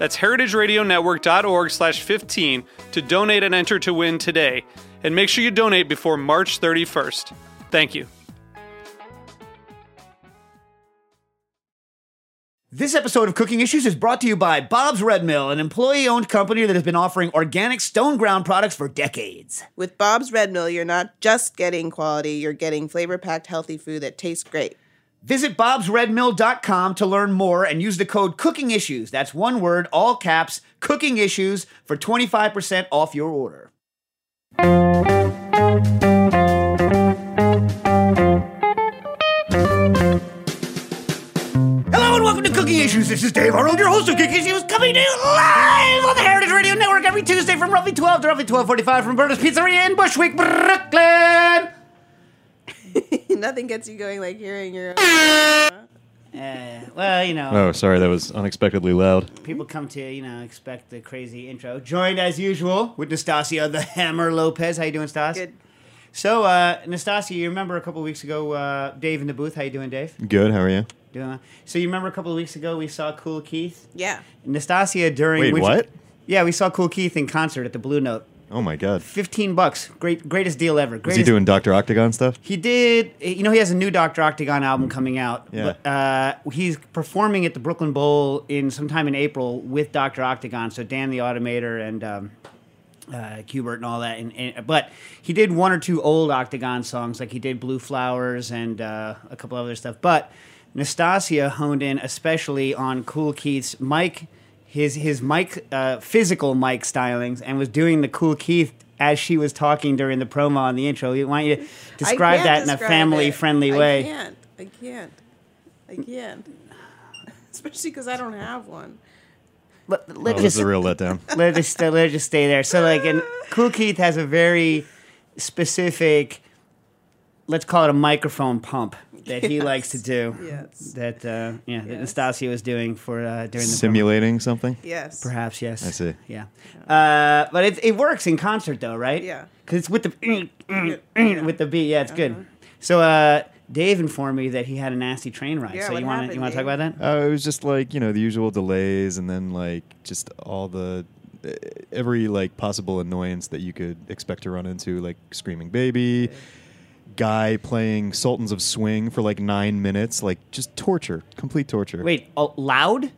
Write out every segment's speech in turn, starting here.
That's heritageradionetwork.org slash 15 to donate and enter to win today. And make sure you donate before March 31st. Thank you. This episode of Cooking Issues is brought to you by Bob's Red Mill, an employee owned company that has been offering organic stone ground products for decades. With Bob's Red Mill, you're not just getting quality, you're getting flavor packed healthy food that tastes great. Visit bobsredmill.com to learn more and use the code Cooking Issues. That's one word, all caps, Cooking Issues for 25% off your order. Hello and welcome to Cooking Issues. This is Dave Arnold, your host of Cooking Issues, coming to you live on the Heritage Radio Network every Tuesday from roughly 12 to roughly 1245 from Berta's Pizzeria in Bushwick, Brooklyn. Nothing gets you going like hearing your. Uh, well, you know, Oh, sorry, that was unexpectedly loud. people come to you know expect the crazy intro. Joined as usual with Nastasia the Hammer Lopez. How you doing, Stas? Good. So, uh, Nastasia, you remember a couple weeks ago, uh, Dave in the booth. How you doing, Dave? Good. How are you? Doing. well? So you remember a couple of weeks ago we saw Kool Keith. Yeah. Nastasia during Wait, which- what? Yeah, we saw Kool Keith in concert at the Blue Note. Oh my God. Fifteen bucks, great, greatest deal ever. Is he doing Doctor Octagon stuff? He did. You know, he has a new Doctor Octagon album coming out. Yeah. But, uh, he's performing at the Brooklyn Bowl in sometime in April with Doctor Octagon. So Dan the Automator and um, uh, Qbert and all that. And, and but he did one or two old Octagon songs, like he did Blue Flowers and uh, a couple other stuff. But Nastasia honed in especially on Kool Keith's mic, his his mic, uh, physical mic stylings, and was doing the Kool Keith. As she was talking during the promo on the intro, we want you to describe can't that in a describe family-friendly it. way. I can't. I can't. I can't. Especially because I don't have one. Let, Oh, let this just is a real letdown. let it just let it just stay there. So like, and Kool Keith has a very specific, let's call it a microphone pump that he likes to do. Yes. That uh, yeah, that Nastasia was doing for uh, during the promo. Simulating something? Yes. Perhaps yes. I see. Yeah, uh, but it it works in concert though, right? Yeah. because it's with the Yeah. with the beat. Yeah, it's good. So uh, Dave informed me that he had a nasty train ride. Yeah, so what you want to you want to talk about that? Uh, it was just like, you know, the usual delays and then like just all the uh, every like possible annoyance that you could expect to run into, like screaming baby, guy playing Sultans of Swing for like nine minutes, like just torture, complete torture. Wait, oh, loud?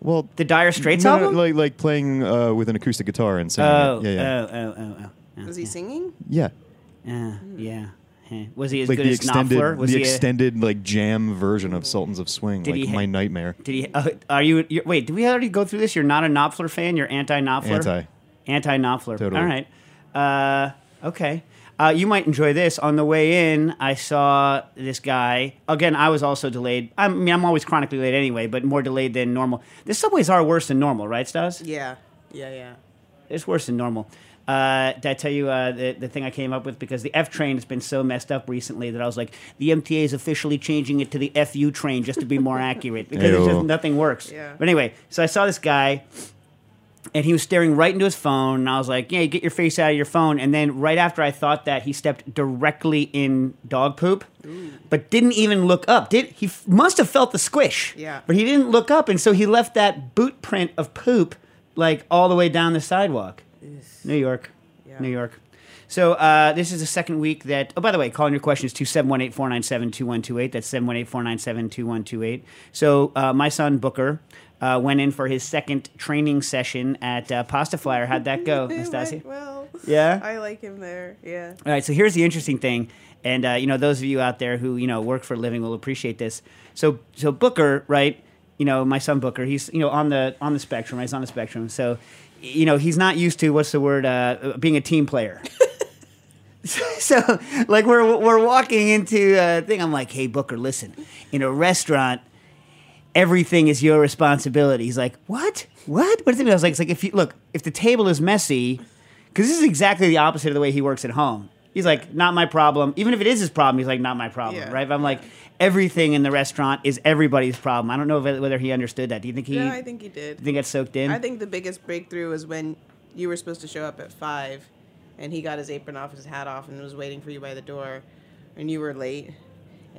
well, The Dire Straits no, no, album? like like playing uh, with an acoustic guitar and singing. oh, it. yeah, yeah, oh, oh, oh, oh, oh. Was he singing? yeah. Yeah, yeah. Heh. Was he as like good the as extended, Knopfler? Was the he? a- extended like jam version of Sultans of Swing, Did like ha- my nightmare. did he? Uh, are you? Wait, did we already go through this? You're not a Knopfler fan. You're anti-Knopfler. Anti. Anti-Knopfler. Totally. All right. Uh, okay. Uh, you might enjoy this. On the way in, I saw this guy. Again, I was also delayed. I mean, I'm always chronically late anyway, but more delayed than normal. The subways are worse than normal, right, Stas? Yeah. Yeah, yeah. It's worse than normal. Uh, did I tell you uh, the, the thing I came up with? Because the F train has been so messed up recently that I was like, the MTA is officially changing it to the FU train just to be more accurate because it's just nothing works. Yeah. But anyway, so I saw this guy and he was staring right into his phone and I was like, yeah, get your face out of your phone. And then right after I thought that, he stepped directly in dog poop, but didn't even look up. Did he f- must have felt the squish? Yeah. But he didn't look up, and so he left that boot print of poop like all the way down the sidewalk. New York. Yeah. New York. So uh, this is the second week that. Oh, by the way, calling your questions to 718-497-2128. That's 718-497-2128. So uh, my son Booker uh, went in for his second training session at uh, Pasta Flyer. How'd that go, Nastasia? well. Yeah. I like him there. Yeah. All right, so here's the interesting thing, and uh, you know those of you out there who you know work for a living will appreciate this. So so Booker, right? You know my son Booker, he's you know on the on the spectrum. Right? He's on the spectrum, so you know he's not used to what's the word uh, being a team player. so like we're we're walking into a thing. I'm like, hey Booker, listen, in a restaurant. Everything is your responsibility. He's like, what? What? What does it mean? I was like, it's like if you look, if the table is messy, because this is exactly the opposite of the way he works at home. He's like, not my problem. Even if it is his problem, he's like, not my problem, Yeah. right? But I'm like, everything in the restaurant is everybody's problem. I don't know whether he understood that. Do you think he? Yeah, I think he did. Do you think that's soaked in? I think the biggest breakthrough was when you were supposed to show up at five, and he got his apron off, his hat off, and was waiting for you by the door, and you were late.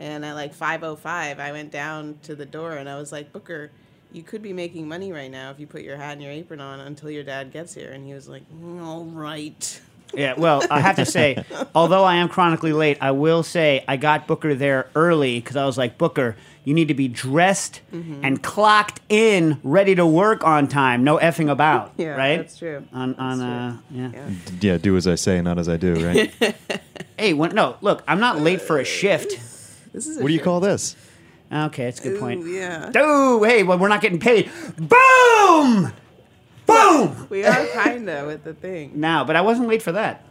And at like five oh five, I went down to the door and I was like, Booker, you could be making money right now if you put your hat and your apron on until your dad gets here. And he was like, "Mm, All right. Yeah, well, I have to say, although I am chronically late, I will say I got Booker there early because I was like, Booker, you need to be dressed Mm-hmm. and clocked in, ready to work on time, no effing about. Yeah, right? that's true. On on That's uh, yeah. Yeah. Yeah, do as I say, not as I do, right? Hey, when, no, look, I'm not late for a shift. This is a what do you call this? Okay, that's a good point. Ooh, yeah. Oh, hey, well, we're not getting paid. Boom, boom. We are kinda with the thing. Now, but I wasn't late for that.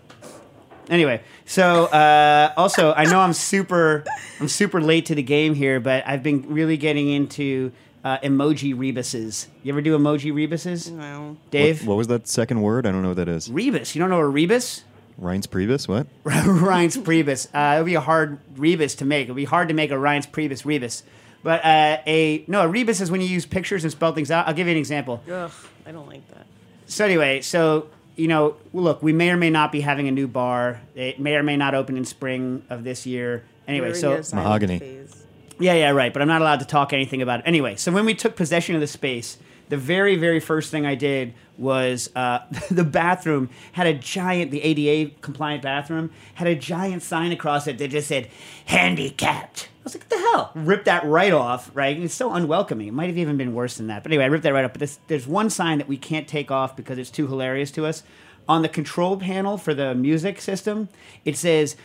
Anyway, so uh, also I know I'm super, I'm super late to the game here, but I've been really getting into uh, emoji rebuses. You ever do emoji rebuses, No. Dave? What, what was that second word? I don't know what that is. Rebus. You don't know a rebus? Reince Priebus? What? Reince Priebus. Uh, it would be a hard rebus to make. It would be hard to make a Reince Priebus rebus. But uh, a no, a rebus is when you use pictures and spell things out. I'll give you an example. Ugh, I don't like that. So anyway, so you know, look, we may or may not be having a new bar. It may or may not open in spring of this year. Anyway, so Mahogany. phase. yeah, yeah, right. But I'm not allowed to talk anything about it. Anyway, so when we took possession of the space, the very, very first thing I did was uh, the bathroom had a giant, the ADA compliant bathroom had a giant sign across it that just said handicapped. I was like, what the hell? Ripped that right off, right? It's so unwelcoming. It might have even been worse than that. But anyway, I ripped that right off. But this, there's one sign that we can't take off because it's too hilarious to us. On the control panel for the music system, it says,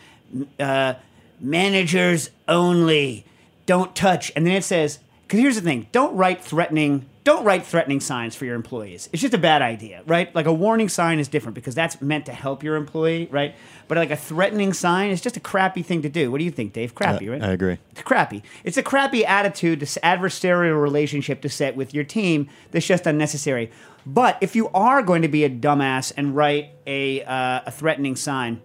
uh, managers only don't touch and then it says because here's the thing don't write threatening don't write threatening signs for your employees it's just a bad idea right like a warning sign is different because that's meant to help your employee right but like a threatening sign is just a crappy thing to do what do you think dave crappy Uh, right I agree. it's crappy. It's a crappy attitude, this adversarial relationship to set with your team that's just unnecessary. But if you are going to be a dumbass and write a, uh, a threatening sign,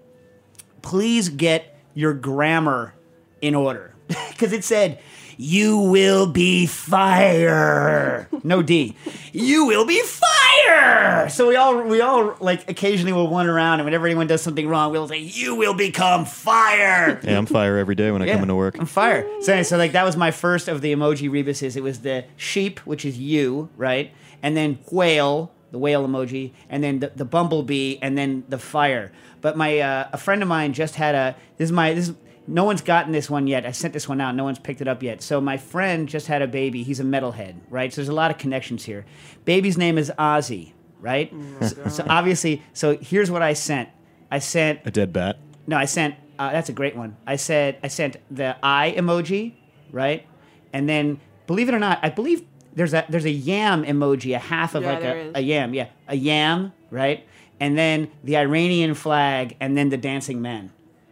please get your grammar in order. Because it said, you will be fire. No D. You will be fire. So we all we all like occasionally will run around and whenever anyone does something wrong, we'll say, You will become fire. Hey, I'm fire every day when I come into work. I'm fire. So, so like that was my first of the emoji rebuses. It was the sheep, which is you, right? And then whale, the whale emoji, and then the, the bumblebee, and then the fire. But my uh, a friend of mine just had a this is my this is, no one's gotten this one yet. I sent this one out. No one's picked it up yet. So my friend just had a baby. He's a metalhead, right? So there's a lot of connections here. Baby's name is Ozzy, right? so, so obviously, so here's what I sent. I sent A dead bat. no, I sent. Uh, that's a great one. I said I sent the eye emoji, right? And then, believe it or not, I believe there's a there's a yam emoji, a half of Yeah, like a, a yam, yeah, a yam, right? And then the Iranian flag, and then the dancing men.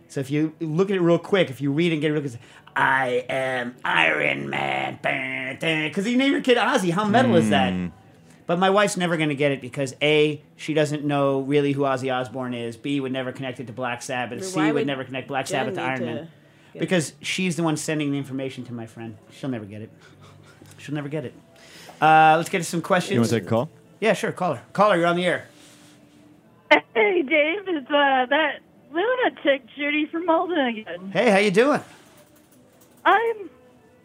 So if you look at it real quick, if you read and get it real quick, I am Iron Man, because you name your kid Ozzy. How metal is that? But my wife's never going to get it because A, she doesn't know really who Ozzy Osbourne is. B, would never connect it to Black Sabbath. C, would, would never connect Black Jen Sabbath to Iron to Man. get Because she's the one sending the information to my friend. She'll never get it. She'll never get it. Uh, let's get to some questions. You want to take a call? Yeah, sure. Call her. Call her. You're on the air. Hey, Dave, it's uh, that lunatic Judy from Malden again. Hey, how you doing? I'm,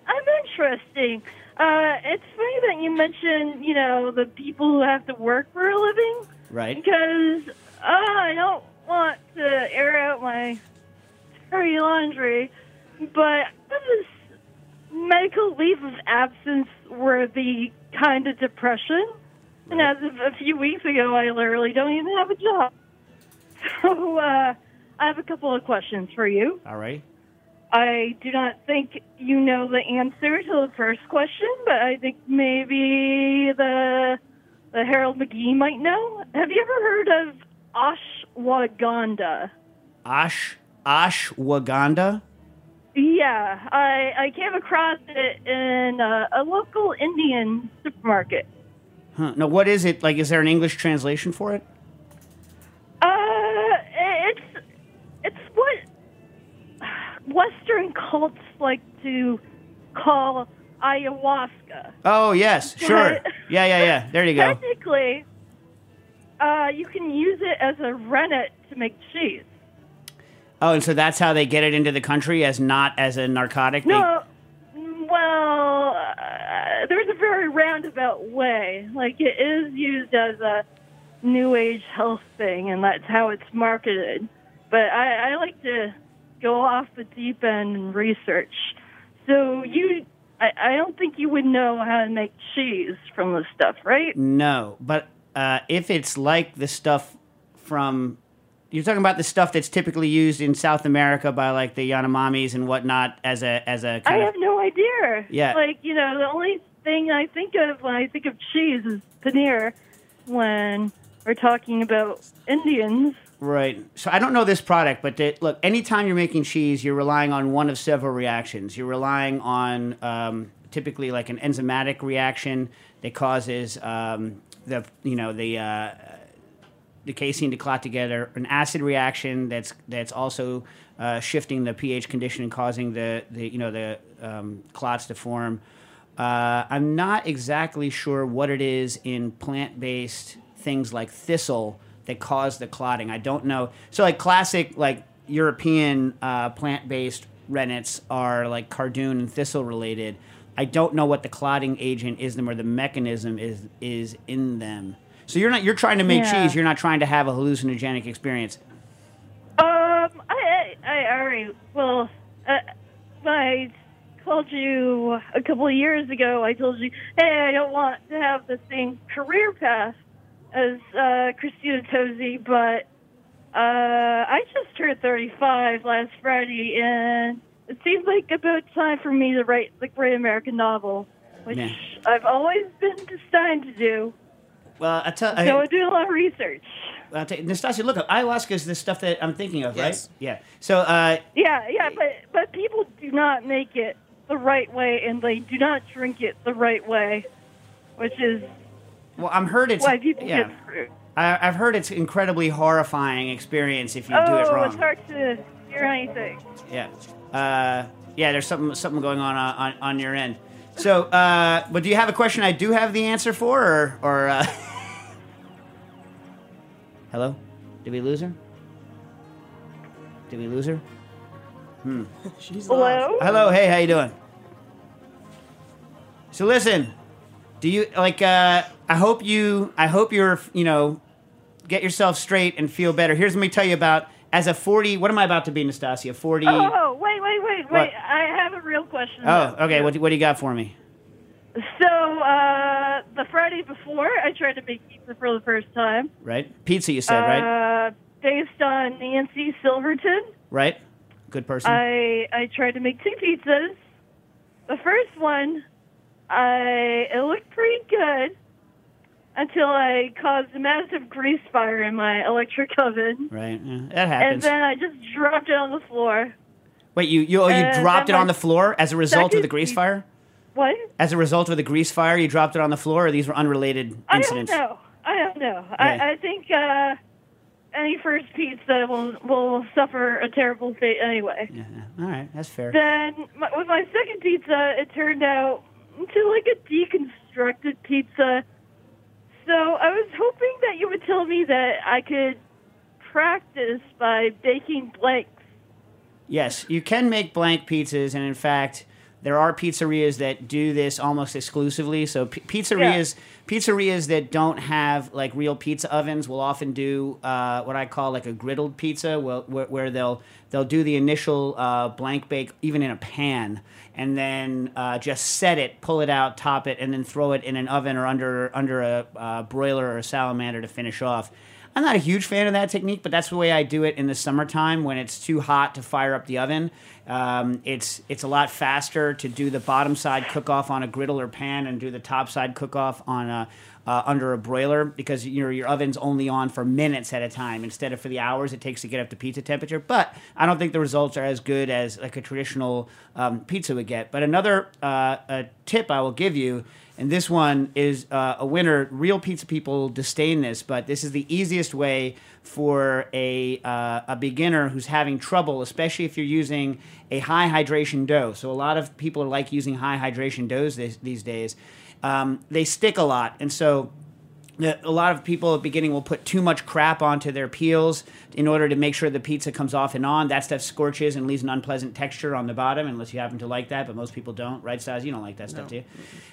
I'm interesting. Uh, it's funny that you mentioned, you know, the people who have to work for a living, Right. because uh, I don't want to air out my dirty laundry, but I have this medical leave of absence worthy kind of depression. And as of a few weeks ago, I literally don't even have a job. So, uh, I have a couple of questions for you. All right. I do not think you know the answer to the first question, but I think maybe the the Harold McGee might know. Have you ever heard of ashwagandha? Ash ashwagandha. Yeah, I I came across it in a, a local Indian supermarket. Huh. Now, what is it? Like, is there an English translation for it? Uh, Western cults like to call ayahuasca. Oh yes, sure. Yeah, yeah, yeah. There you go. Technically, uh, you can use it as a rennet to make cheese. Oh, and so that's how they get it into the country as not as a narcotic. They- No, well, uh, there's a very roundabout way. Like it is used as a new age health thing, and that's how it's marketed. But I, I like to go off the deep end and research. So you, I, I don't think you would know how to make cheese from this stuff, right? No, but uh, if it's like the stuff from, you're talking about the stuff that's typically used in South America by like the Yanomamis and whatnot as a as a I have of. no idea. Yeah. Like, you know, the only thing I think of when I think of cheese is paneer when we're talking about Indians. Right. So I don't know this product, but the, look, anytime you're making cheese, you're relying on one of several reactions. You're relying on um, typically like an enzymatic reaction that causes um, the you know the uh, the casein to clot together, an acid reaction that's that's also uh, shifting the pH condition and causing the, the you know the um, clots to form. Uh, I'm not exactly sure what it is in plant-based things like thistle that cause the clotting. I don't know. So like classic like European uh, plant-based rennets are like cardoon and thistle related. I don't know what the clotting agent is them or the mechanism is is in them. So you're not you're trying to make Yeah. cheese. You're not trying to have a hallucinogenic experience. Um, I, I, I already, well, uh, I called you a couple of years ago, I told you, hey, I don't want to have the same career path as uh, Christina Tosi, but uh, I just turned 35 last Friday, and it seems like about time for me to write the great American novel, which Yeah. I've always been destined to do. Well, I tell So I, I'm doing a lot of research. I'll tell you, Nastasia, look up ayahuasca is the stuff that I'm thinking of, Yes. right? Yeah. So uh, Yeah, yeah, but but people do not make it the right way, and they do not drink it the right way, which is well, I'm heard it's why people yeah. get screwed. I, I've heard it's incredibly horrifying experience if you oh, do it wrong. it's hard to hear anything. Yeah. Uh, yeah, there's something something going on uh, on, on your end. So, uh, but do you have a question I do have the answer for, or or uh... hello? Did we lose her? Did we lose her? She's lost. Hello. Hello, hey, how you doing? So listen, do you like? Uh, I hope you. I hope you're. You know, get yourself straight and feel better. Here's let me tell you about as a forty. What am I about to be, Nastasia? Forty. Oh, wait, wait, wait, What? wait! I have a real question. Oh, okay. What, do- what do you got for me? So, uh, the Friday before, I tried to make pizza for the first time. Right, pizza. You said right, Uh, based on Nancy Silverton. right. Good person. I I tried to make two pizzas. The first one, I it looked pretty good until I caused a massive grease fire in my electric oven, right, yeah, that and then I just dropped it on the floor. Wait, you you oh, you dropped it on the floor as a result of the grease fire? What? As a result of the grease fire, you dropped it on the floor, or these were unrelated incidents? I don't know. I don't know. Yeah. I, I think uh, any first pizza will will suffer a terrible fate anyway. Yeah, yeah. All right, that's fair. Then my, with my second pizza, it turned out to like a deconstructed pizza. So I was hoping that you would tell me that I could practice by baking blanks. Yes, you can make blank pizzas, and in fact, there are pizzerias that do this almost exclusively. So p- pizzerias, pizzerias that don't have like real pizza ovens will often do uh, what I call like a griddled pizza, where, where, where they'll they'll do the initial uh, blank bake even in a pan, and then uh, just set it, pull it out, top it, and then throw it in an oven or under under a uh, broiler or a salamander to finish off. I'm not a huge fan of that technique, but that's the way I do it in the summertime when it's too hot to fire up the oven. Um, it's it's a lot faster to do the bottom side cook off on a griddle or pan and do the top side cook off on a uh, under a broiler because your your oven's only on for minutes at a time instead of for the hours it takes to get up to pizza temperature. But I don't think the results are as good as like a traditional um, pizza would get. But another uh, tip I will give you. And this one is uh, a winner. Real pizza people disdain this, but this is the easiest way for a, uh, a beginner who's having trouble, especially if you're using a high hydration dough. So, a lot of people are like using high hydration doughs this, these days. Um, they stick a lot. And so, a lot of people at the beginning will put too much crap onto their peels in order to make sure the pizza comes off and on. That stuff scorches and leaves an unpleasant texture on the bottom, unless you happen to like that. But most people don't, right, Stas? You don't like that stuff, do you?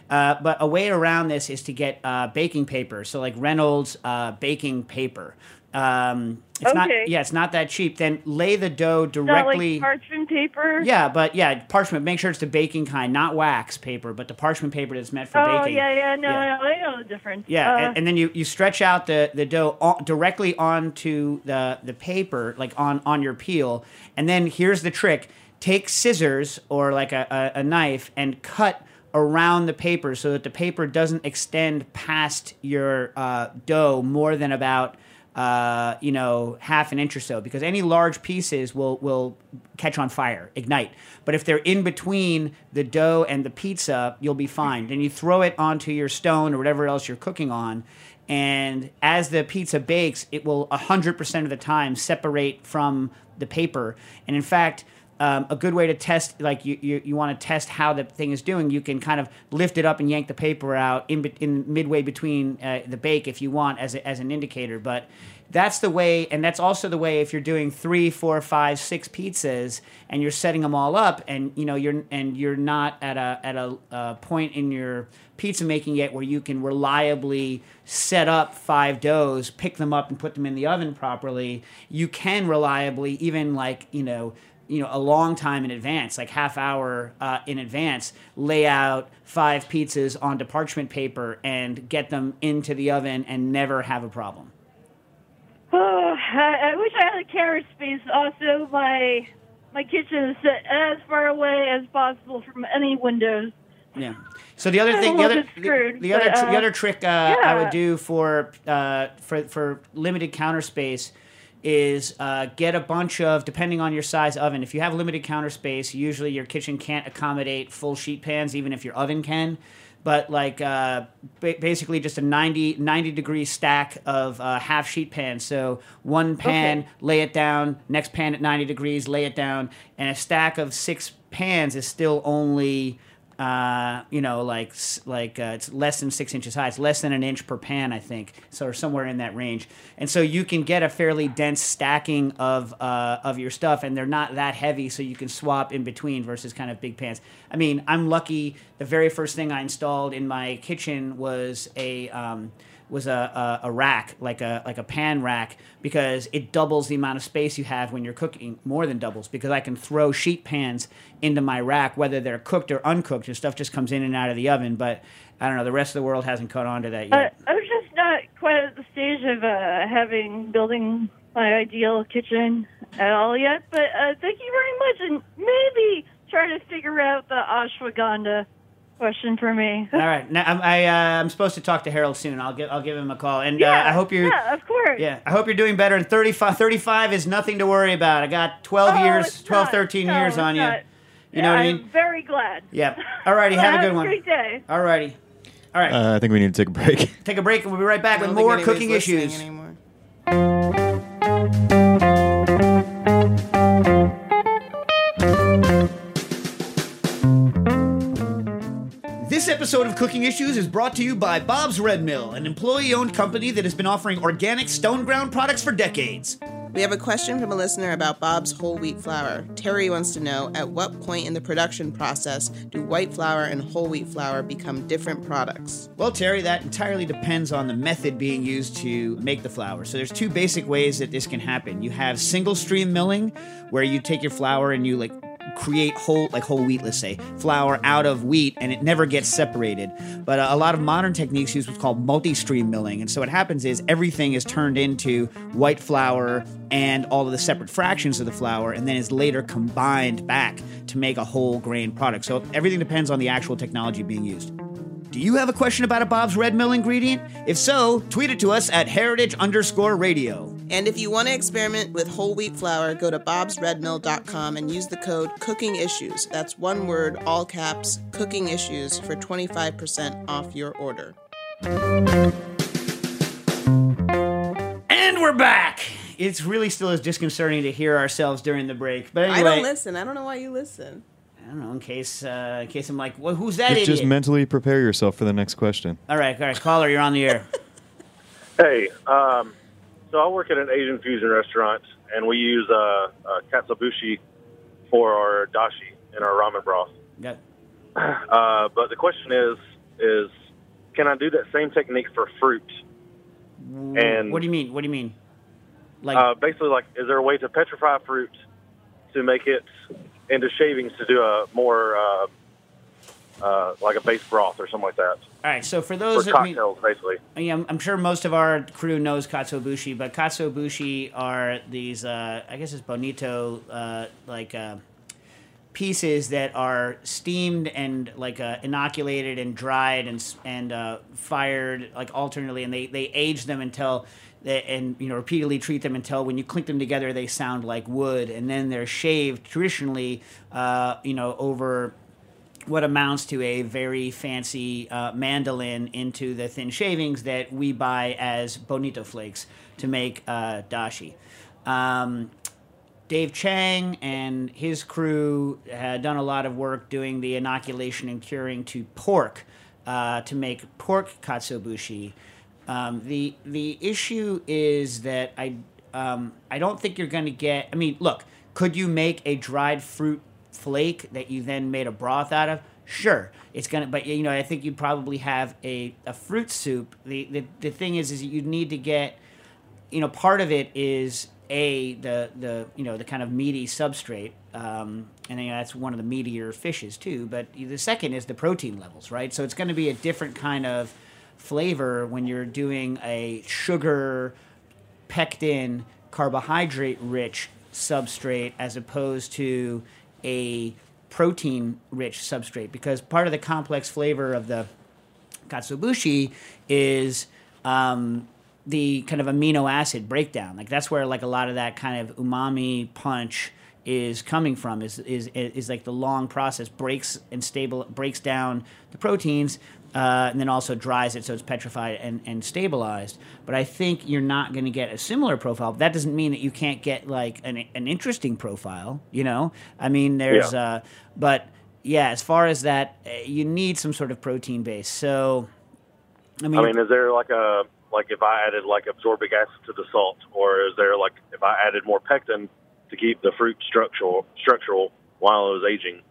Uh, but a way around this is to get uh, baking paper. So like Reynolds uh, baking paper. Um, it's not, yeah, it's not that cheap. Then lay the dough directly. like parchment paper. yeah, but yeah, parchment. Make sure it's the baking kind, not wax paper, but the parchment paper that's meant for Oh baking. yeah, yeah, no, Yeah. no, I know the difference. Yeah, Uh, and, and then you, you stretch out the, the dough on, directly onto the the paper, like on on your peel, and then here's the trick: take scissors or like a, a, a knife and cut around the paper so that the paper doesn't extend past your uh, dough more than about uh, you know half an inch or so, because any large pieces will will catch on fire, ignite. But if they're in between the dough and the pizza, you'll be fine. Then you throw it onto your stone or whatever else you're cooking on. And as the pizza bakes, it will 100% of the time separate from the paper. And in fact, um, a good way to test, like you, you, you want to test how the thing is doing, you can kind of lift it up and yank the paper out in, in midway between uh, the bake if you want as, a, as an indicator. But that's the way, and that's also the way if you're doing three, four, five, six pizzas and you're setting them all up, and you know you're and you're not at a at a uh, point in your pizza making yet where you can reliably set up five doughs, pick them up, and put them in the oven properly. You can reliably, even like you know you know a long time in advance like half hour uh, in advance lay out five pizzas onto parchment paper and get them into the oven and never have a problem Oh, I, I wish I had a carrot space. Also, my my kitchen is set as far away as possible from any windows. Yeah. So the other thing, the other, screwed, the, the other, but, the uh, other trick uh, I would do for uh, for for limited counter space is uh, get a bunch of depending on your size oven. If you have limited counter space, usually your kitchen can't accommodate full sheet pans, even if your oven can. But like uh, ba- basically just a 90, 90 degree stack of uh, half sheet pans. So one pan, Okay. lay it down. Next pan at ninety degrees, lay it down. And a stack of six pans is still only uh, you know, like like uh, it's less than six inches high. It's less than an inch per pan, I think. So or somewhere in that range. And so you can get a fairly dense stacking of uh, of your stuff, and they're not that heavy, so you can swap in between versus kind of big pans. I mean, I'm lucky. The very first thing I installed in my kitchen was a um, was a, a, a rack, like a like a pan rack, because it doubles the amount of space you have when you're cooking, more than doubles, because I can throw sheet pans into my rack, whether they're cooked or uncooked, and stuff just comes in and out of the oven. But I don't know, the rest of the world hasn't caught on to that Uh, yet. I was just not quite at the stage of uh, having building my ideal kitchen at all yet. But uh, thank you very much, and maybe try to figure out the ashwagandha question for me. All right, now I'm, I, uh, I'm supposed to talk to Harold soon. I'll give I'll give him a call, and uh, I hope you're Yeah, of course. Yeah, I hope you're doing better. And 35, 35 is nothing to worry about. I got 12 Oh, years, it's 12, not. 13 No, years it's on you. not. You know what I I'm mean? very glad. Yeah. All righty, have a good a one. great day. All righty. All right, Uh, I think we need to take a break. take a break and we'll be right back I with more cooking issues. Anymore. Episode of Cooking Issues is brought to you by Bob's Red Mill, an employee owned company that has been offering organic stone ground products for decades. We have a question from a listener about Bob's whole wheat flour. Terry wants to know at what point in the production process do white flour and whole wheat flour become different products? Well, Terry, that entirely depends on the method being used to make the flour. So there's two basic ways that this can happen. You have single stream milling, where you take your flour and you like create whole like whole wheat, let's say flour out of wheat, and it never gets separated. But a lot of modern techniques use what's called multi-stream milling, and so what happens is everything is turned into white flour and all of the separate fractions of the flour, and then is later combined back to make a whole grain product. So everything depends on the actual technology being used. Do you have a question about a Bob's Red Mill ingredient? If so, tweet it to us at heritage underscore radio. And if you want to experiment with whole wheat flour, go to bobsredmill.com and use the code cooking issues. That's one word, all caps, cooking issues for 25% off your order. And we're back. It's really still as disconcerting to hear ourselves during the break. But anyway, I don't listen. I don't know why you listen. I don't know. In case, uh, in case I'm like, well, who's that Just, idiot? just mentally prepare yourself for the next question. all right, all right, caller, you're on the air. Hey, um, so I work at an Asian fusion restaurant, and we use uh, uh, katsuobushi for our dashi in our ramen broth. Got- Uh, but the question is, is can I do that same technique for fruit? And what do you mean? What do you mean? Like, uh, basically, like, is there a way to petrify fruit to make it into shavings to do a more uh, like a base broth or something like that all right. So for for those, I mean, cocktails, basically? Yeah, I'm, I'm sure most of our crew knows katsuobushi, but katsuobushi are these, uh, I guess it's bonito, uh, like uh, pieces that are steamed and like uh, inoculated and dried and and uh, fired like alternately, and they they age them until. They, and you know repeatedly treat them until when you clink them together they sound like wood and then they're shaved traditionally uh, you know over what amounts to a very fancy uh, mandolin into the thin shavings that we buy as bonito flakes to make uh, dashi. Um, Dave Chang and his crew had done a lot of work doing the inoculation and curing to pork uh, to make pork katsuobushi. Um, the the issue is that I um, I don't think you're going to get. I mean, look, could you make a dried fruit flake that you then made a broth out of? Sure, it's gonna. But you know, I think you'd probably have a, a fruit soup. The, the the thing is, is you need to get you know, part of it is a the the you know the kind of meaty substrate, um, and you know, that's one of the meatier fishes too. But the second is the protein levels, right? So it's going to be a different kind of flavor when you're doing a sugar pectin carbohydrate rich substrate as opposed to a protein rich substrate because part of the complex flavor of the katsuobushi is um, the kind of amino acid breakdown. Like that's where like a lot of that kind of umami punch is coming from. Is is is like the long process breaks and stable breaks down the proteins. Uh, and then also dries it so it's petrified and, and stabilized. But I think you're not going to get a similar profile. That doesn't mean that you can't get like an, an interesting profile. You know, I mean, there's, Yeah. uh, but yeah, as far as that, uh, you need some sort of protein base. So, I mean, I mean, is there like a like if I added like absorbic acid to the salt, or is there like if I added more pectin to keep the fruit structural structural while it was aging?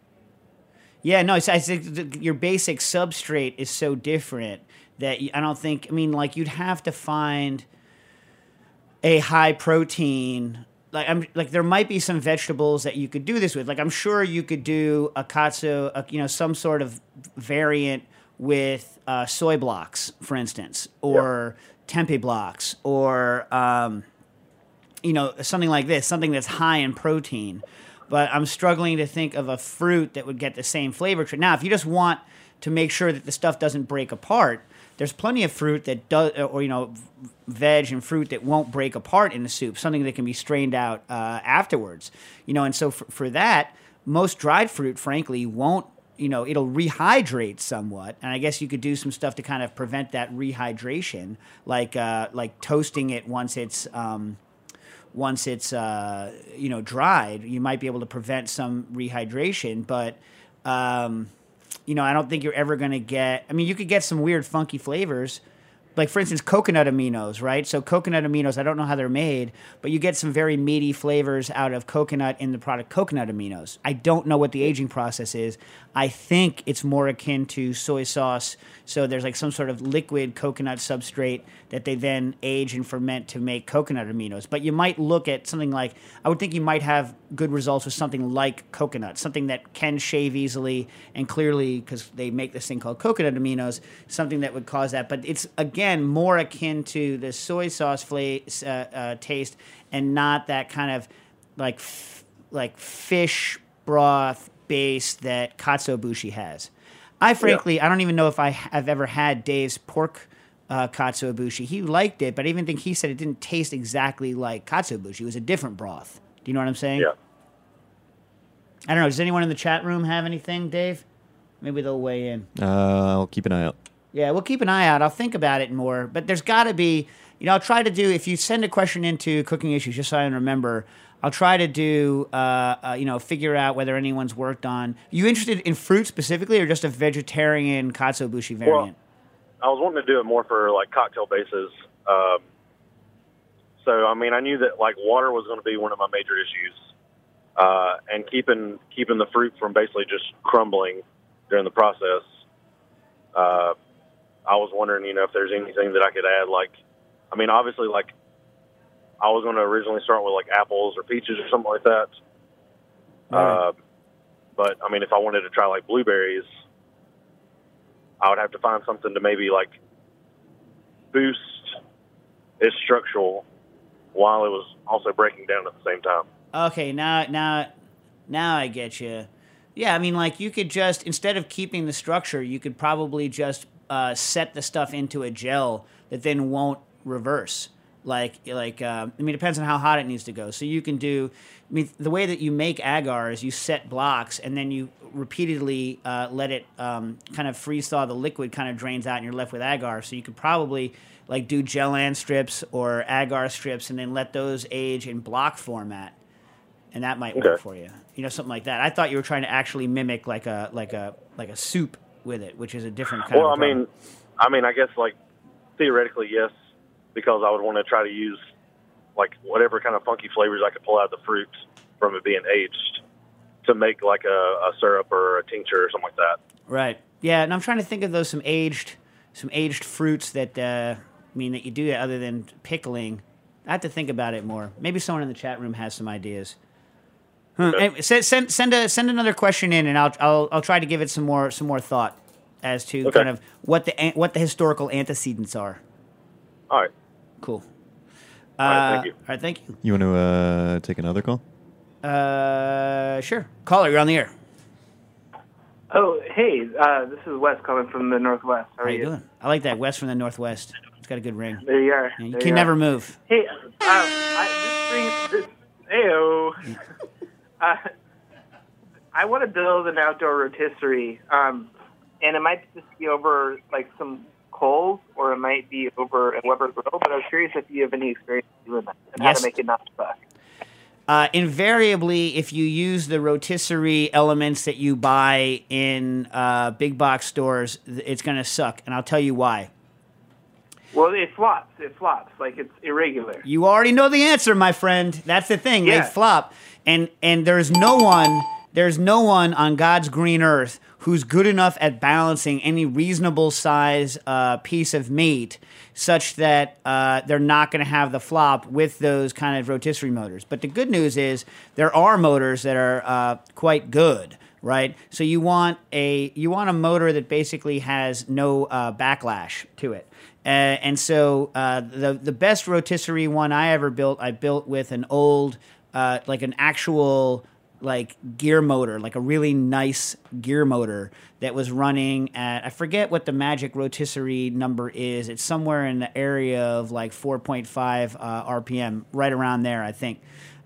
Yeah, no, it's, I think your basic substrate is so different that I don't think. I mean, like you'd have to find a high protein. Like I'm like there might be some vegetables that you could do this with. Like I'm sure you could do a katsu, a, you know, some sort of variant with uh, soy blocks, for instance, or tempeh blocks, or um, you know, something like this, something that's high in protein. But I'm struggling to think of a fruit that would get the same flavor. Now, if you just want to make sure that the stuff doesn't break apart, there's plenty of fruit that does, or you know, veg and fruit that won't break apart in the soup. Something that can be strained out uh, afterwards. You know, and so for, for that, most dried fruit, frankly, won't. You know, it'll rehydrate somewhat, and I guess you could do some stuff to kind of prevent that rehydration, like uh, like toasting it once it's. Um, once it's uh, you know dried, you might be able to prevent some rehydration. But um, you know, I don't think you're ever going to get. I mean, you could get some weird, funky flavors, like for instance, coconut aminos, right? So coconut aminos, I don't know how they're made, but you get some very meaty flavors out of coconut in the product coconut aminos. I don't know what the aging process is. I think it's more akin to soy sauce. So there's like some sort of liquid coconut substrate that they then age and ferment to make coconut aminos. But you might look at something like I would think you might have good results with something like coconut, something that can shave easily and clearly because they make this thing called coconut aminos, something that would cause that. But it's again more akin to the soy sauce fla- uh, uh, taste and not that kind of like f- like fish broth base that katsuobushi has. I frankly, I don't even know if I have ever had Dave's pork uh, katsuobushi. He liked it, but I even think he said it didn't taste exactly like katsuobushi. It was a different broth. Do you know what I'm saying? Yeah. I don't know. Does anyone in the chat room have anything, Dave? Maybe they'll weigh in. Uh, I'll keep an eye out. Yeah, we'll keep an eye out. I'll think about it more. But there's got to be, you know, I'll try to do, if you send a question into Cooking Issues, just so I remember, I'll try to do, uh, uh, you know, figure out whether anyone's worked on. You interested in fruit specifically or just a vegetarian katsuobushi variant? I was wanting to do it more for like cocktail bases. Um, so I mean, I knew that like water was going to be one of my major issues, uh, and keeping keeping the fruit from basically just crumbling during the process. Uh, I was wondering, you know, if there's anything that I could add. Like, I mean, obviously, like I was going to originally start with like apples or peaches or something like that. Right. Uh, but I mean, if I wanted to try like blueberries, I would have to find something to maybe like boost its structural while it was also breaking down at the same time. Okay, now now now I get you. Yeah, I mean, like you could just instead of keeping the structure, you could probably just uh, set the stuff into a gel that then won't reverse. Like like uh, I mean, it depends on how hot it needs to go. So you can do. I mean, the way that you make agar is you set blocks and then you repeatedly uh, let it um, kind of freeze thaw. The liquid kind of drains out, and you're left with agar. So you could probably like do gellan strips or agar strips, and then let those age in block format and that might work for you. You know, something like that. I thought you were trying to actually mimic like a like a like a soup with it, which is a different kind well, of. I mean, I mean, I guess like theoretically, yes, because I would want to try to use like whatever kind of funky flavors I could pull out of the fruit from it being aged to make like a, a syrup or a tincture or something like that. right? Yeah, and I'm trying to think of those some aged some aged fruits that uh, I mean that you do other than pickling. I have to think about it more. Maybe someone in the chat room has some ideas. Huh. Anyway, send, send send a send another question in, and I'll I'll I'll try to give it some more some more thought as to Okay. kind of what the what the historical antecedents are. All right. Cool. All right, thank Uh, you. All right, thank you. You want to uh, take another call? Uh, sure. Caller, you're on the air. Oh, hey, uh, this is Wes calling from the Northwest. How How are you you? doing? I like that. West from the Northwest. It's got a good ring. There you are. Yeah, you There can are. never move. Hey, uh, I, this brings this. Heyo. uh, I want to build an outdoor rotisserie, um, and it might just be over like some or it might be over a Weber grill. But I was curious if you have any experience doing that and how to make it not suck. Uh, invariably, if you use the rotisserie elements that you buy in uh, big box stores, it's going to suck. And I'll tell you why. Well, it flops. It flops. Like it's irregular. You already know the answer, my friend. That's the thing. Yeah. They flop. And and there's no one there's no one on God's green earth who's good enough at balancing any reasonable size uh, piece of meat such that uh, they're not going to have the flop with those kind of rotisserie motors. But the good news is there are motors that are uh, quite good right? So you want a you want a motor that basically has no uh, backlash to it. Uh, and so uh, the the best rotisserie one I ever built, I built with an old like an actual like gear motor, like a really nice gear motor that was running at I forget what the magic rotisserie number is. It's somewhere in the area of like 4.5 uh, RPM, right around there, I think.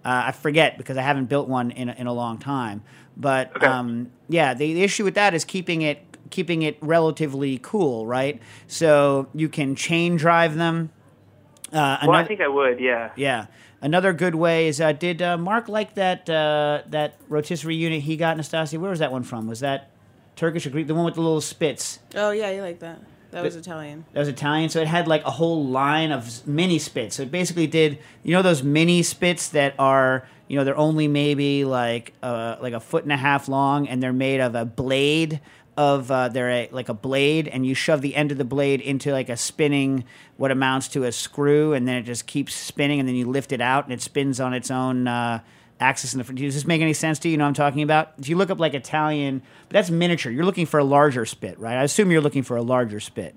Uh, I forget because I haven't built one in a, in a long time. But Okay. um, yeah, the, the issue with that is keeping it keeping it relatively cool, right? So you can chain drive them. Uh, Well, I think I would. Yeah. yeah. Another good way is uh, did uh, Mark like that uh, that rotisserie unit he got, Nastasia? Where was that one from? Was that Turkish or Greek? The one with the little spits. Oh yeah, you like that? That was Italian. That was Italian, so it had like a whole line of mini spits. So it basically did, you know, those mini spits that are, you know, they're only maybe like uh, like a foot and a half long, and they're made of a blade of uh, they're a, like a blade, and you shove the end of the blade into like a spinning, what amounts to a screw, and then it just keeps spinning, and then you lift it out, and it spins on its own. Uh, axis in the front. Does this make any sense to you? You know what I'm talking about? If you look up like Italian, but that's miniature. You're looking for a larger spit, right? I assume you're looking for a larger spit.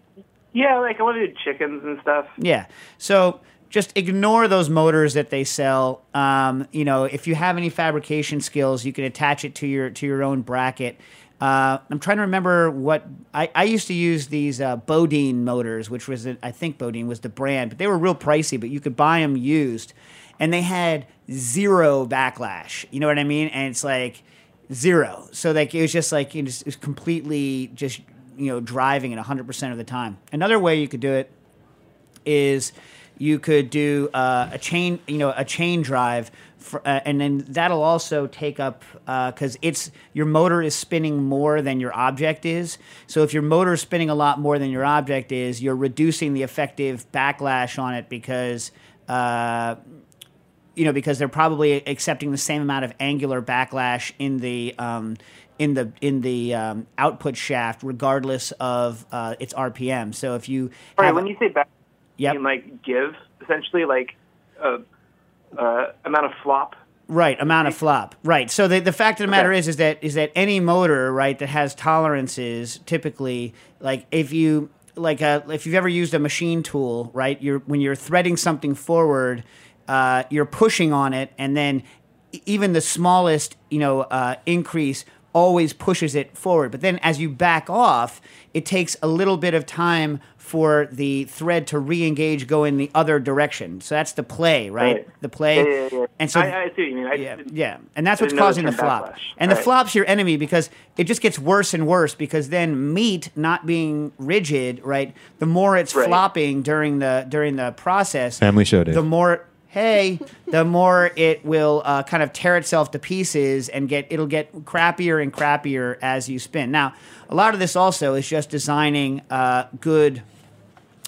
Yeah, like I want to do chickens and stuff. Yeah. So just ignore those motors that they sell. Um, you know, if you have any fabrication skills, you can attach it to your to your own bracket. Uh, I'm trying to remember what I, I used to use these uh, Bodine motors, which was I think Bodine was the brand, but they were real pricey. But you could buy them used, and they had zero backlash. You know what I mean? And it's like zero. So like it was just like it was, it was completely just you know driving it 100 percent of the time. Another way you could do it is you could do uh, a chain, you know, a chain drive, for, uh, and then that'll also take up because it's your motor is spinning more than your object is. So if your motor is spinning a lot more than your object is, you're reducing the effective backlash on it because. Uh, you know, because they're probably accepting the same amount of angular backlash in the um, in the in the um, output shaft, regardless of uh, its RPM. So if you All right, when you say back, Yep. you mean like give essentially like a, uh, amount of flop. Right, amount of flop. Right. So the, the fact of the matter Okay. is is that is that any motor, right, that has tolerances typically like if you like uh if you've ever used a machine tool, right, you're when you're threading something forward, uh, you're pushing on it and then even the smallest, you know, uh, increase always pushes it forward. But then as you back off, it takes a little bit of time for the thread to re-engage, go in the other direction. So that's the play, right? Right. The play. Yeah, yeah, yeah. And so I, I see what you mean. I, yeah, yeah, and that's what's causing the the flop. backlash. And the flop's your enemy because it just gets worse and worse because then meat not being rigid, right? The more it's Right. flopping during the during the process, Family show, Dave. the more hey, the more it will uh, kind of tear itself to pieces and get it'll get crappier and crappier as you spin. Now, a lot of this also is just designing uh, good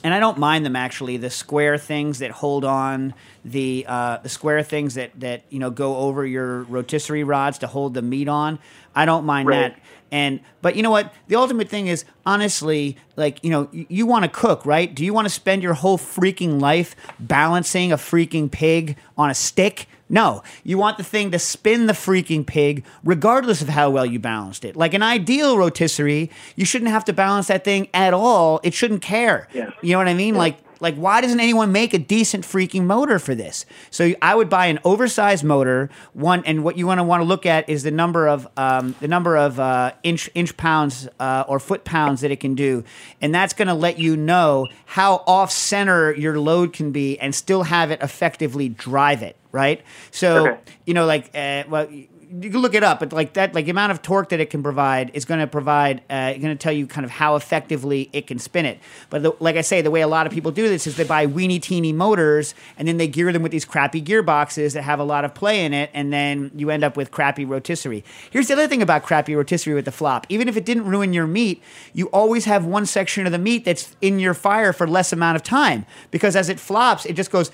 and I don't mind them actually. The square things that hold on, the uh, the square things that that you know go over your rotisserie rods to hold the meat on. I don't mind Right. that. And but you know what? The ultimate thing is honestly, like you know, you, you want to cook, right? Do you want to spend your whole freaking life balancing a freaking pig on a stick? No, you want the thing to spin the freaking pig regardless of how well you balanced it. Like an ideal rotisserie, you shouldn't have to balance that thing at all. It shouldn't care. Yeah. You know what I mean? Like like why doesn't anyone make a decent freaking motor for this? So I would buy an oversized motor. One and what you want to want to look at is the number of um, the number of uh, inch inch pounds uh, or foot pounds that it can do, and that's going to let you know how off center your load can be and still have it effectively drive it. Right. So Okay. you know like uh, well. You can look it up, but like that, like the amount of torque that it can provide is going to provide, uh, going to tell you kind of how effectively it can spin it. But the, like I say, the way a lot of people do this is they buy weeny teeny motors and then they gear them with these crappy gearboxes that have a lot of play in it, and then you end up with crappy rotisserie. Here's the other thing about crappy rotisserie with the flop: even if it didn't ruin your meat, you always have one section of the meat that's in your fire for less amount of time because as it flops, it just goes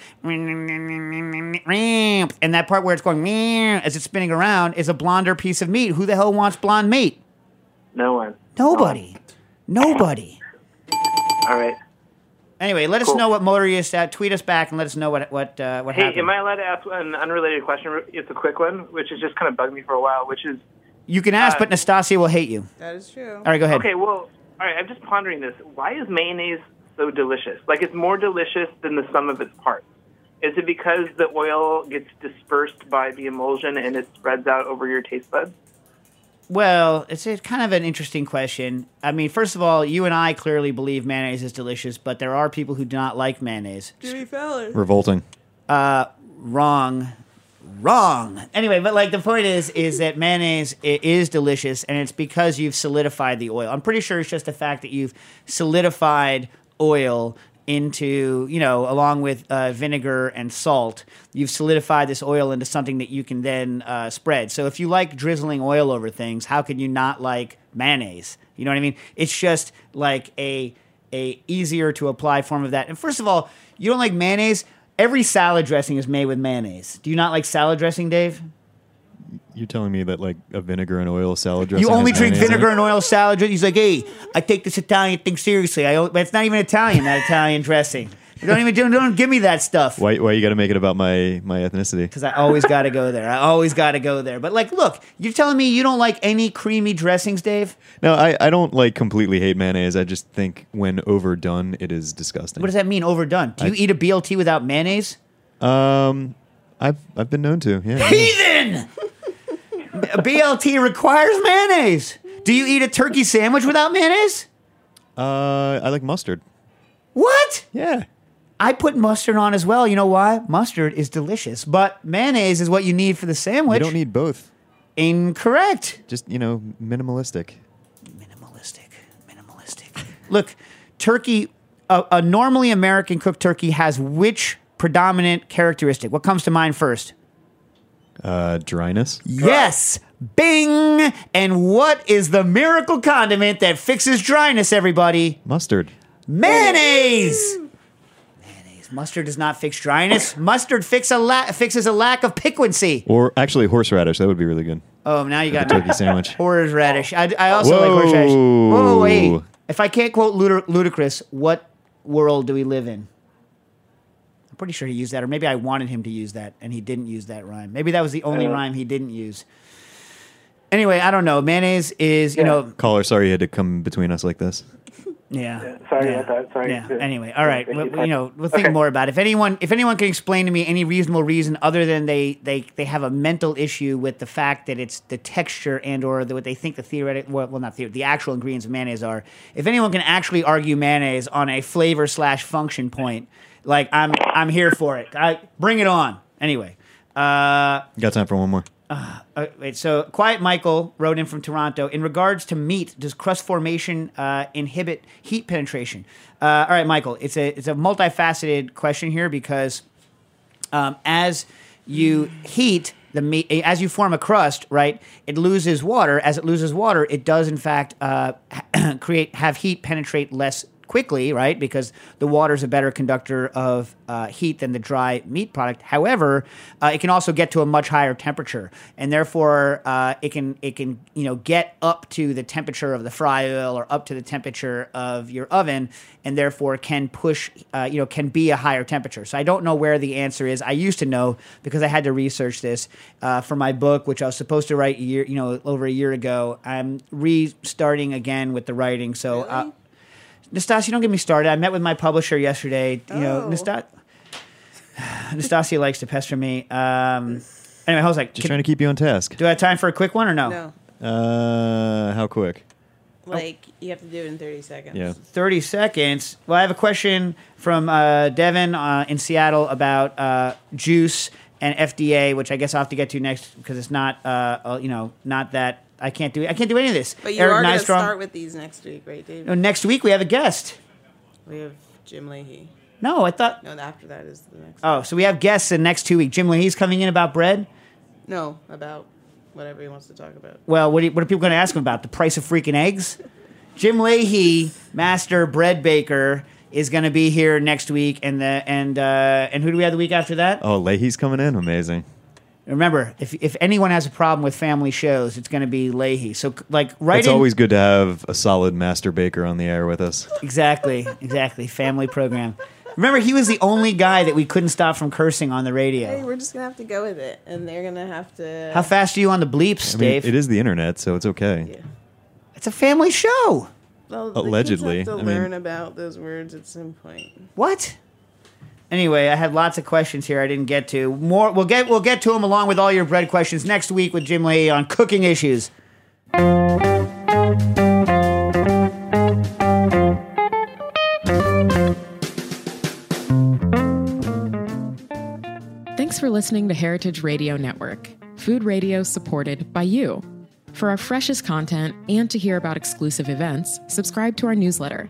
and that part where it's going as it's spinning around is a blonder piece of meat. Who the hell wants blonde meat? No one. Nobody. Nobody. All right. Anyway, let us know what motor you at. Tweet us back and let us know what what uh, what Hey, happened. am I allowed to ask an unrelated question? It's a quick one, which has just kind of bugged me for a while. Which is, you can ask, uh, but Nastasia will hate you. That is true. All right, go ahead. okay, well, all right. I'm just pondering this. Why is mayonnaise so delicious? Like it's more delicious than the sum of its parts. Is it because the oil gets dispersed by the emulsion and it spreads out over your taste buds? Well, it's a, kind of an interesting question. I mean, first of all, you and I clearly believe mayonnaise is delicious, but there are people who do not like mayonnaise. Jimmy Fallon. Revolting. Uh, wrong wrong anyway but like the point is is that mayonnaise i- is delicious and it's because you've solidified the oil i'm pretty sure it's just the fact that you've solidified oil into you know along with uh, vinegar and salt you've solidified this oil into something that you can then uh, spread. So if you like drizzling oil over things how could you not like mayonnaise? You know what i mean? It's just like a a easier to apply form of that. And first of all you don't like mayonnaise? Every salad dressing is made with mayonnaise. Do you not like salad dressing, Dave? You're telling me that like a vinegar and oil salad dressing. You only has drink mayonnaise in vinegar it? and oil salad. dressing. He's like, hey, I take this Italian thing seriously. I, but it's not even Italian, that Italian dressing. don't even don't, don't give me that stuff. Why? Why you got to make it about my my ethnicity? Because I always got to go there. I always got to go there. But like, look, you're telling me you don't like any creamy dressings, Dave? No, I, I don't like completely hate mayonnaise. I just think when overdone, it is disgusting. What does that mean? Overdone? Do you I- eat a BLT without mayonnaise? Um, I've I've been known to. Yeah. Heathen! A BLT requires mayonnaise. Do you eat a turkey sandwich without mayonnaise? Uh, I like mustard. What? Yeah. I put mustard on as well. You know why? Mustard is delicious, but mayonnaise is what you need for the sandwich. You don't need both. Incorrect. Just you know, minimalistic. Minimalistic. Minimalistic. Look, turkey, a, a normally American cooked turkey has which predominant characteristic? What comes to mind first? Uh, dryness. Yes. Bing. And what is the miracle condiment that fixes dryness, everybody? Mustard. Mayonnaise. Mayonnaise. Mustard does not fix dryness. Mustard fix a la- fixes a lack of piquancy. Or actually, horseradish. That would be really good. Oh, now you got Turkey sandwich. horseradish. I, I also like horseradish. Whoa. Whoa, wait. If I can't quote Ludic- Ludacris, what world do we live in? I'm pretty sure he used that, or maybe I wanted him to use that, and he didn't use that rhyme. Maybe that was the only uh-huh. rhyme he didn't use. Anyway, I don't know. Mayonnaise is, you Yeah. know, Caller, sorry you had to come between us like this. Yeah. sorry yeah. about that. Sorry Yeah. to- Anyway, all right. Thank Well, you. you know, we'll think Okay. more about it. If anyone, if anyone can explain to me any reasonable reason other than they they they have a mental issue with the fact that it's the texture and or the, what they think the theoretic well, well not the the actual ingredients of mayonnaise are. If anyone can actually argue mayonnaise on a flavor slash function point, like I'm I'm here for it. I bring it on. Anyway. Uh, Got time for one more? uh, wait, so Quiet Michael wrote in from Toronto. In regards to meat, does crust formation uh, inhibit heat penetration? Uh, all right, Michael, it's a it's a multifaceted question here because um, as you heat the meat, as you form a crust, right, it loses water. As it loses water, it does in fact uh, create have heat penetrate less quickly, right? Because the water is a better conductor of uh, heat than the dry meat product. However, uh, it can also get to a much higher temperature, and therefore uh, it can it can you know get up to the temperature of the fry oil or up to the temperature of your oven, and therefore can push uh, you know can be a higher temperature. So I don't know where the answer is. I used to know because I had to research this uh, for my book, which I was supposed to write year you know over a year ago. I'm restarting again with the writing. So. Uh, Really? Nastasia, don't get me started. I met with my publisher yesterday. You know, Oh. Nasta- Nastasia likes to pester me. Um, anyway, I was like, Just trying to keep you on task. do I have time for a quick one or no? No. Uh, how quick? Like you have to do it in 30 seconds. Yeah. 30 seconds. Well, I have a question from uh, Devin uh, in Seattle about uh, juice and FDA, which I guess I'll have to get to next because it's not, uh, uh, you know, not that I can't do I can't do any of this. But you Eric are going to start with these next week, right, Dave? No, next week we have a guest. We have Jim Lahey. No, I thought. No, after that is the next. Oh, so we have guests in next two weeks. Jim Lahey's coming in about bread. No, about whatever he wants to talk about. Well, what, do you, what are people going to ask him about? The price of freaking eggs? Jim Lahey, master bread baker, is going to be here next week, and the and uh, and who do we have the week after that? Oh, Lahey's coming in. Amazing. Remember, if if anyone has a problem with family shows, it's going to be Lahey. So like right It's in always good to have a solid master baker on the air with us. exactly exactly family program. Remember, he was the only guy that we couldn't stop from cursing on the Hey, radio. we're just gonna have to go with it, and they're gonna have to. How fast are you on the bleeps, I mean, Dave? it is the internet, so it's okay. Yeah. It's a family show. Well, the Allegedly, kids have to I mean- learn about those words at some point. What? Anyway, I had lots of questions here I didn't get to. More, we'll get we'll get to them along with all your bread questions next week with Jim Lee on cooking issues. Thanks for listening to Heritage Radio Network, food radio supported by you. For our freshest content and to hear about exclusive events, subscribe to our newsletter.